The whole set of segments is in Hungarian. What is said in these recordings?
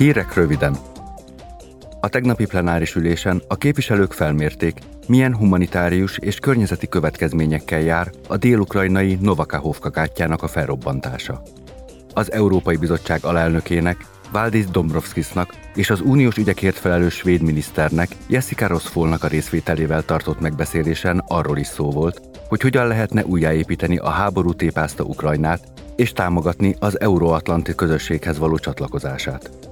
Hírek röviden. A tegnapi plenáris ülésen a képviselők felmérték, milyen humanitárius és környezeti következményekkel jár a dél-ukrajnai Novakahovka gátjának a felrobbantása. Az Európai Bizottság alelnökének, Valdis Dombrovskisnak és az uniós ügyekért felelős svéd miniszternek, Jessica Rosfolnak a részvételével tartott megbeszélésen arról is szó volt, hogy hogyan lehetne újjáépíteni a háború tépázta Ukrajnát, és támogatni az euróatlanti közösséghez való csatlakozását.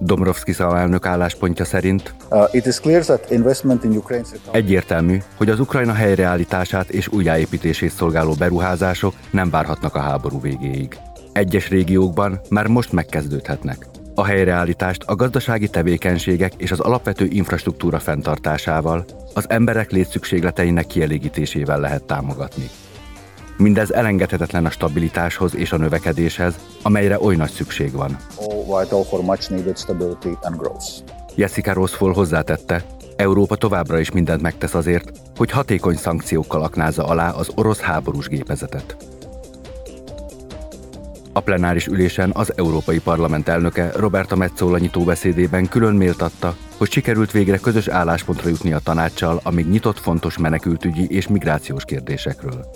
Domrovskis alelnök álláspontja szerint uh, egyértelmű, hogy az Ukrajna helyreállítását és újjáépítését szolgáló beruházások nem várhatnak a háború végéig. Egyes régiókban már most megkezdődhetnek. A helyreállítást a gazdasági tevékenységek és az alapvető infrastruktúra fenntartásával, az emberek létszükségleteinek kielégítésével lehet támogatni. Mindez elengedhetetlen a stabilitáshoz és a növekedéshez, amelyre oly nagy szükség van. Jessica Rosfall hozzátette, Európa továbbra is mindent megtesz azért, hogy hatékony szankciókkal aknázza alá az orosz háborús gépezetet. A plenáris ülésen az Európai Parlament elnöke Roberta Metzola nyitóbeszédében külön méltatta, hogy sikerült végre közös álláspontra jutni a tanácssal a még nyitott fontos menekültügyi és migrációs kérdésekről.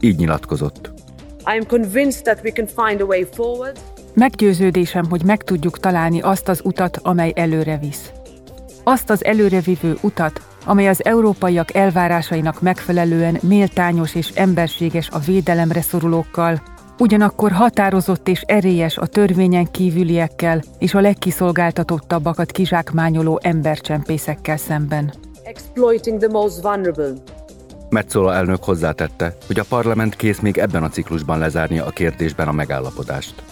Így nyilatkozott. I am convinced that we can find a way forward. Meggyőződésem, hogy meg tudjuk találni azt az utat, amely előre visz. Azt az előrevívő utat, amely az európaiak elvárásainak megfelelően méltányos és emberséges a védelemre szorulókkal, ugyanakkor határozott és erélyes a törvényen kívüliekkel és a legkiszolgáltatottabbakat kizsákmányoló embercsempészekkel szemben. Exploiting the most vulnerable. Metzola elnök hozzátette, hogy a parlament kész még ebben a ciklusban lezárni a kérdésben a megállapodást.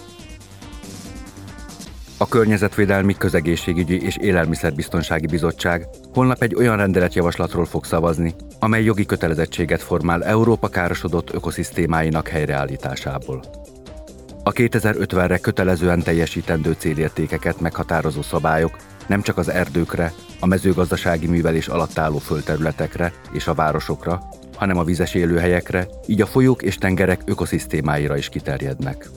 A Környezetvédelmi Közegészségügyi és Élelmiszerbiztonsági Bizottság holnap egy olyan rendeletjavaslatról fog szavazni, amely jogi kötelezettséget formál Európa károsodott ökoszisztémáinak helyreállításából. A 2050-re kötelezően teljesítendő célértékeket meghatározó szabályok nem csak az erdőkre, a mezőgazdasági művelés alatt álló földterületekre és a városokra, hanem a vizes élőhelyekre, így a folyók és tengerek ökoszisztémáira is kiterjednek.